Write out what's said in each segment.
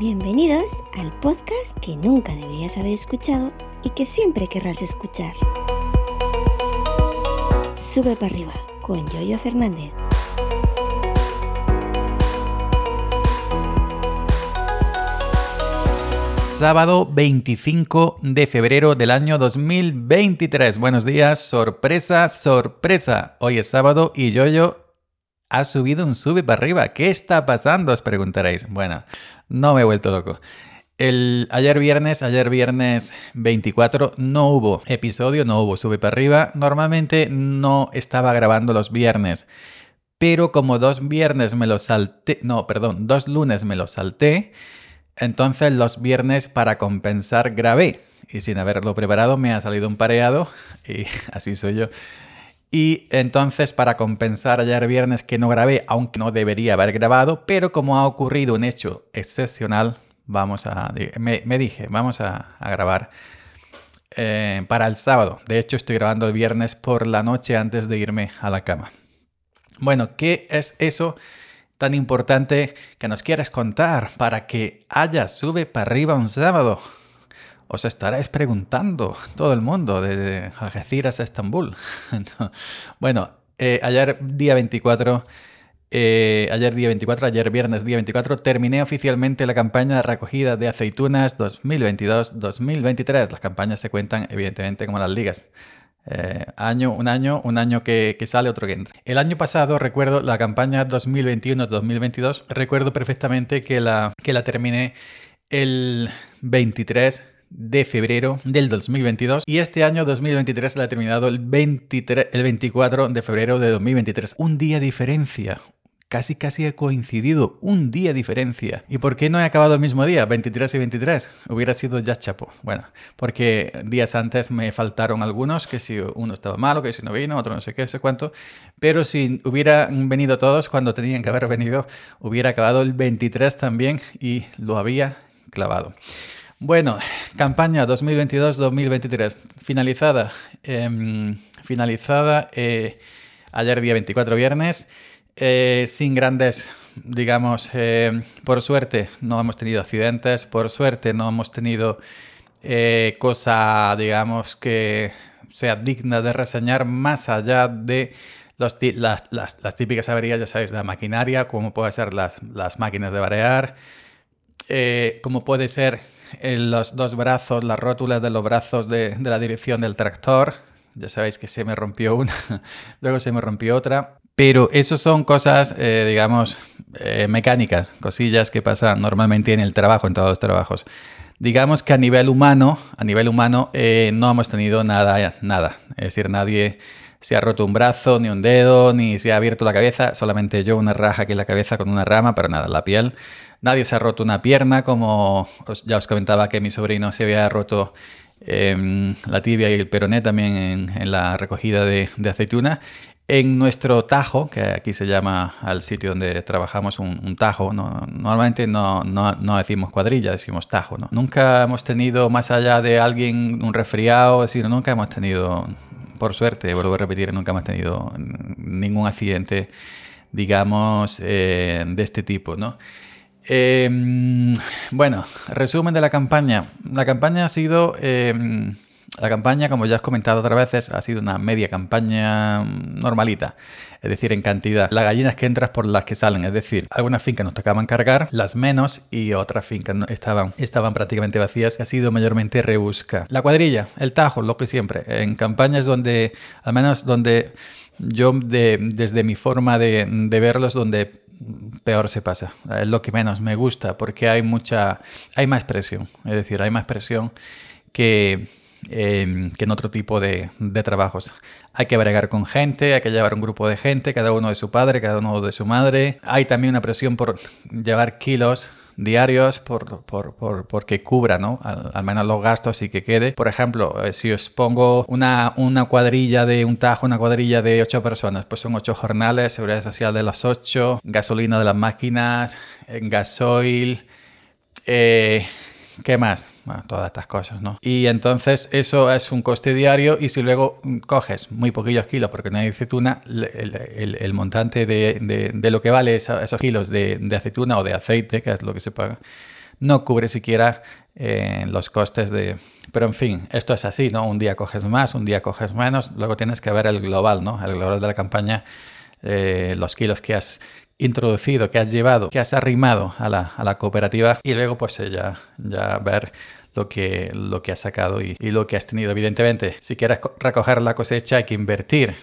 Bienvenidos al podcast que nunca deberías haber escuchado y que siempre querrás escuchar. Sube para arriba con Yoyo Fernández. Sábado 25 de febrero del año 2023. Buenos días, sorpresa, sorpresa. Hoy es sábado y Yoyo ha subido un sube para arriba. ¿Qué está pasando? Os preguntaréis. Bueno, no me he vuelto loco. El, ayer viernes, ayer viernes 24, no hubo episodio, no hubo sube para arriba. Normalmente no estaba grabando los viernes. Pero como dos viernes me los salté, no, perdón, dos lunes me los salté, entonces los viernes para compensar grabé. Y sin haberlo preparado me ha salido un pareado y así soy yo. Y entonces para compensar ayer viernes que no grabé, aunque no debería haber grabado, pero como ha ocurrido un hecho excepcional, vamos a, me, dije, vamos a, grabar eh, para el sábado. De hecho estoy grabando el viernes por la noche antes de irme a la cama. Bueno, ¿qué es eso tan importante que nos quieres contar para que haya sube para arriba un sábado? Os estaréis preguntando, todo el mundo, de Algeciras a Estambul. bueno, eh, ayer día 24, eh, ayer día 24, ayer viernes día 24, terminé oficialmente la campaña de recogida de aceitunas 2022-2023. Las campañas se cuentan evidentemente como las ligas. Eh, año, un año, un año que, que, sale, otro que entra. El año pasado, recuerdo, la campaña 2021-2022, recuerdo perfectamente que la, que la terminé el 23 de febrero del 2022 y este año 2023 se ha terminado el, 23, el 24 de febrero de 2023. Un día diferencia, casi casi ha coincidido un día diferencia. ¿Y por qué no he acabado el mismo día, 23 y 23? Hubiera sido ya chapo. Bueno, porque días antes me faltaron algunos, que si uno estaba malo, que si no vino, otro no sé qué, sé cuánto. Pero si hubieran venido todos cuando tenían que haber venido, hubiera acabado el 23 también y lo había clavado. Bueno, campaña 2022-2023 finalizada. Em, finalizada eh, ayer día 24 viernes, eh, sin grandes, digamos, eh, por suerte no hemos tenido accidentes, por suerte no hemos tenido cosa, digamos, que sea digna de reseñar más allá de las, típicas averías, ya sabéis, de la maquinaria, como puede ser las, las máquinas de barear, como puede ser los dos brazos, las rótulas de los brazos de, la dirección del tractor. Ya sabéis que se me rompió una, luego se me rompió otra. Pero eso son cosas, eh, digamos, eh, mecánicas, cosillas que pasan normalmente en el trabajo, en todos los trabajos. Digamos que a nivel humano, a nivel humano, eh, no hemos tenido nada, nada. Es decir, nadie se ha roto un brazo, ni un dedo, ni se ha abierto la cabeza. Solamente yo una raja aquí en la cabeza con una rama, pero nada, la piel Nadie se ha roto una pierna, como ya os comentaba que mi sobrino se había roto em, la tibia y el peroné también en, la recogida de, aceituna. En nuestro tajo, que aquí se llama al sitio donde trabajamos un, tajo, normalmente no, no, decimos cuadrilla, decimos tajo. ¿no? Nunca hemos tenido, más allá de alguien, un resfriado, decir, nunca hemos tenido, por suerte, vuelvo a repetir, nunca hemos tenido ningún accidente, digamos, eh, de este tipo. ¿no? Em, bueno, resumen de la campaña. La campaña ha sido, em, la campaña, como ya has comentado otras veces, ha sido una media campaña normalita, es decir, en cantidad. Las gallinas que entras por las que salen, es decir, algunas fincas nos tocaban cargar, las menos, y otras fincas estaban, estaban prácticamente vacías, ha sido mayormente rebusca. La cuadrilla, el tajo, lo que siempre. En campañas donde, al menos donde yo desde mi forma de verlos, donde peor se pasa. Es lo que menos me gusta porque hay mucha, hay más presión. Es decir, hay más presión que, em, que en otro tipo de, de, trabajos. Hay que bregar con gente, hay que llevar un grupo de gente, cada uno de su padre, cada uno de su madre. Hay también una presión por llevar kilos diarios por, por, por, porque cubra ¿no? Al, menos los gastos y que quede. Por ejemplo, eh, si os pongo una, una cuadrilla de un tajo, una cuadrilla de ocho personas, pues son ocho jornales, seguridad social de los ocho, gasolina de las máquinas, gasoil, eh, ¿Qué más? Todas estas cosas, ¿no? Y entonces eso es un coste diario y si luego coges muy poquillos kilos porque no hay aceituna, el, el, montante de, de, de, lo que vale esos kilos de, de, aceituna o de aceite, que es lo que se paga, no cubre siquiera eh, los costes de... Pero en fin, esto es así, ¿no? Un día coges más, un día coges menos, luego tienes que ver el global, ¿no? El global de la campaña, eh, los kilos que has introducido, que has llevado, que has arrimado a la, a la cooperativa y luego pues ya, ya ver lo que, lo que has sacado y, lo que has tenido. Evidentemente, si quieres recoger la cosecha hay que invertir.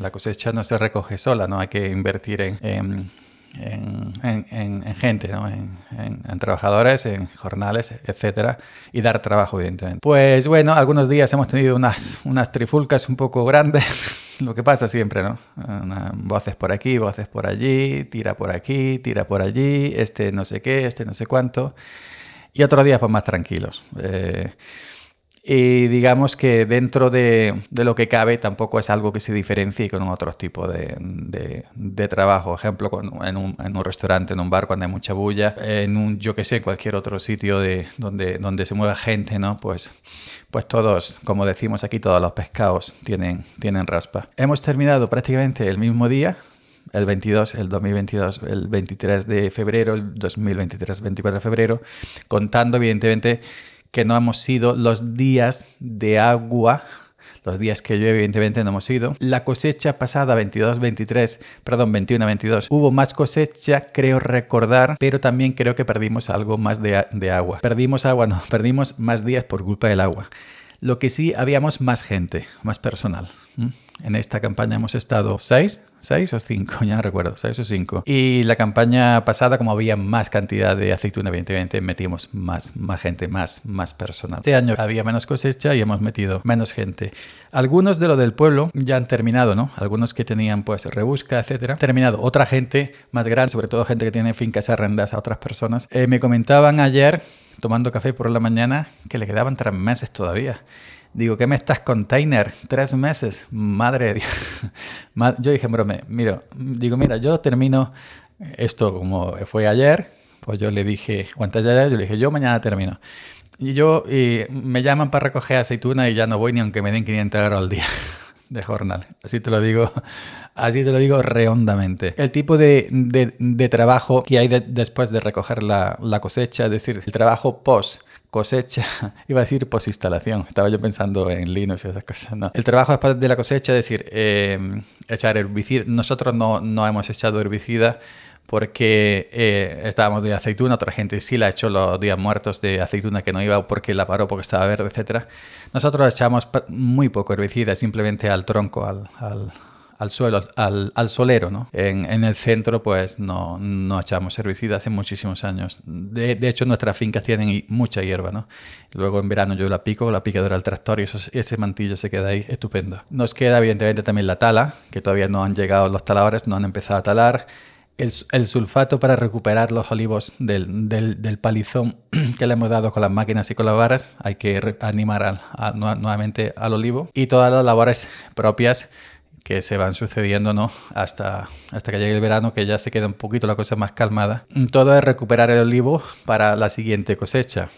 La cosecha no se recoge sola, ¿no? Hay que invertir en, en en, gente, ¿no? en, trabajadores, en jornales, etcétera, y dar trabajo, evidentemente. Pues bueno, algunos días hemos tenido unas, unas trifulcas un poco grandes, lo que pasa siempre, ¿no? voces por aquí, voces por allí, tira por aquí, tira por allí, este no sé qué, este no sé cuánto y otros días pues más tranquilos. Eh, y digamos que dentro de, lo que cabe tampoco es algo que se diferencie con otros tipos de, de, trabajo. Ejemplo, en, un, en, un, restaurante, en un bar cuando hay mucha bulla, en un, yo que sé, cualquier otro sitio de, donde, donde se mueva gente, ¿no? Pues, pues todos, como decimos aquí, todos los pescados tienen, tienen raspa. Hemos terminado prácticamente el mismo día, el 22, el 2022, el 23 de febrero, el 2023, 24 de febrero, contando evidentemente que no hemos sido los días de agua, los días que llueve evidentemente no hemos ido. La cosecha pasada 22-23, perdón, 21-22, hubo más cosecha, creo recordar, pero también creo que perdimos algo más de, de agua. Perdimos agua, no, perdimos más días por culpa del agua. Lo que sí, habíamos más gente, más personal. En esta campaña hemos estado seis, seis o cinco, ya no recuerdo, seis o cinco. Y la campaña pasada, como había más cantidad de aceituna, evidentemente metimos más, más gente, más, más personal. Este año había menos cosecha y hemos metido menos gente. Algunos de lo del pueblo ya han terminado, ¿no? Algunos que tenían pues rebusca, etcétera. Terminado. Otra gente más grande, sobre todo gente que tiene fincas arrendadas a otras personas, eh, me comentaban ayer tomando café por la mañana que le quedaban tres meses todavía. Digo, ¿qué me estás container? Tres meses. Madre de Dios. Yo dije, brome, mira, digo, mira, yo termino esto como fue ayer, pues yo le dije, o ayer, yo le dije, yo mañana termino. Y yo, me llaman para recoger aceituna y ya no voy ni aunque me den 500 euros al día de jornal. Así te lo digo, así te lo digo rehondamente. El tipo de, de, trabajo que hay después de recoger la, la, cosecha, es decir, el trabajo post cosecha, iba a decir post instalación, estaba yo pensando en Linux y esas cosas, no. El trabajo después de la cosecha, es decir, eh, echar herbicida, nosotros no, no hemos echado herbicida porque eh, estábamos de aceituna, otra gente sí la ha hecho los días muertos de aceituna que no iba porque la paró porque estaba verde, etc. Nosotros echamos muy poco herbicida, simplemente al tronco, al, suelo, al, al, solero. ¿no? En, en, el centro pues no, no echamos herbicida hace muchísimos años. De, de, hecho nuestras fincas tienen mucha hierba. ¿no? Luego en verano yo la pico, la picadora del tractor y ese mantillo se queda ahí estupendo. Nos queda evidentemente también la tala, que todavía no han llegado los taladores, no han empezado a talar el, sulfato para recuperar los olivos del, del, palizón que le hemos dado con las máquinas y con las varas. Hay que animar nuevamente al olivo. Y todas las labores propias que se van sucediendo ¿no? hasta, hasta que llegue el verano, que ya se queda un poquito la cosa más calmada. Todo es recuperar el olivo para la siguiente cosecha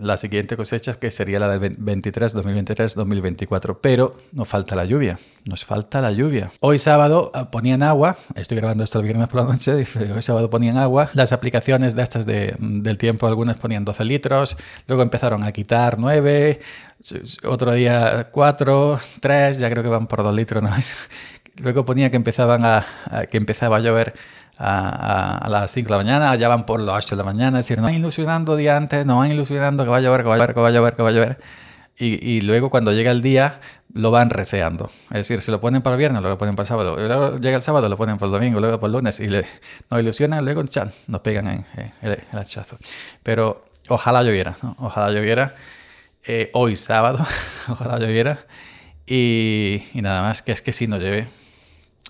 la siguiente cosecha que sería la del 23, 2023, 2024. Pero nos falta la lluvia, nos falta la lluvia. Hoy sábado ah, ponían agua, estoy grabando esto el viernes por la noche, hoy sábado ponían agua. Las aplicaciones de estas de, del tiempo, algunas ponían 12 litros, luego empezaron a quitar 9, otro día 4, 3, ya creo que van por 2 litros. ¿no? Luego ponía que, empezaban a, que empezaba a llover a, las 5 de la mañana, ya van por las 8 de la mañana, es decir, no van ilusionando día antes, no van ilusionando que va a llover, que va a llover, que va a llover, que va a llover. Y, y luego cuando llega el día lo van reseando. Es decir, se lo ponen para el viernes, lo ponen para el sábado, luego llega el sábado, lo ponen para el domingo, luego para el lunes y le, nos ilusionan, luego chan, nos pegan en, el, hachazo. Pero ojalá lloviera, ¿no? ojalá lloviera. Eh, hoy sábado, ojalá lloviera. Y, y, nada más, que es que si no llueve,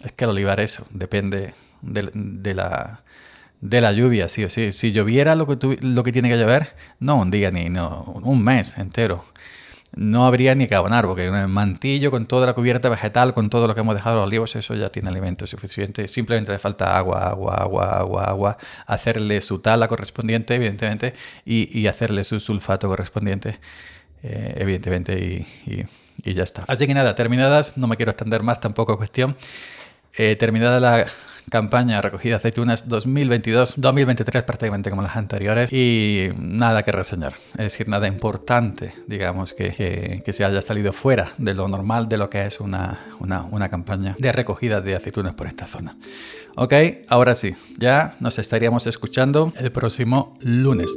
es que el olivar eso, depende, de, la, de la lluvia, sí o sí. Si lloviera lo que, lo que tiene que llover, no un día ni no, un mes entero. No habría ni que abonar, porque un mantillo con toda la cubierta vegetal, con todo lo que hemos dejado los olivos, eso ya tiene alimento suficiente. Simplemente le falta agua, agua, agua, agua, agua, hacerle su tala correspondiente, evidentemente, y, y hacerle su sulfato correspondiente, eh, evidentemente, y, y, ya está. Así que nada, terminadas, no me quiero extender más, tampoco cuestión. Eh, terminada la campaña recogida aceitunas 2022-2023 prácticamente como las anteriores y nada que reseñar, es decir, nada importante, digamos, que, que, se haya salido fuera de lo normal de lo que es una, una, una campaña de recogida de aceitunas por esta zona. Ok, ahora sí, ya nos estaríamos escuchando el próximo lunes.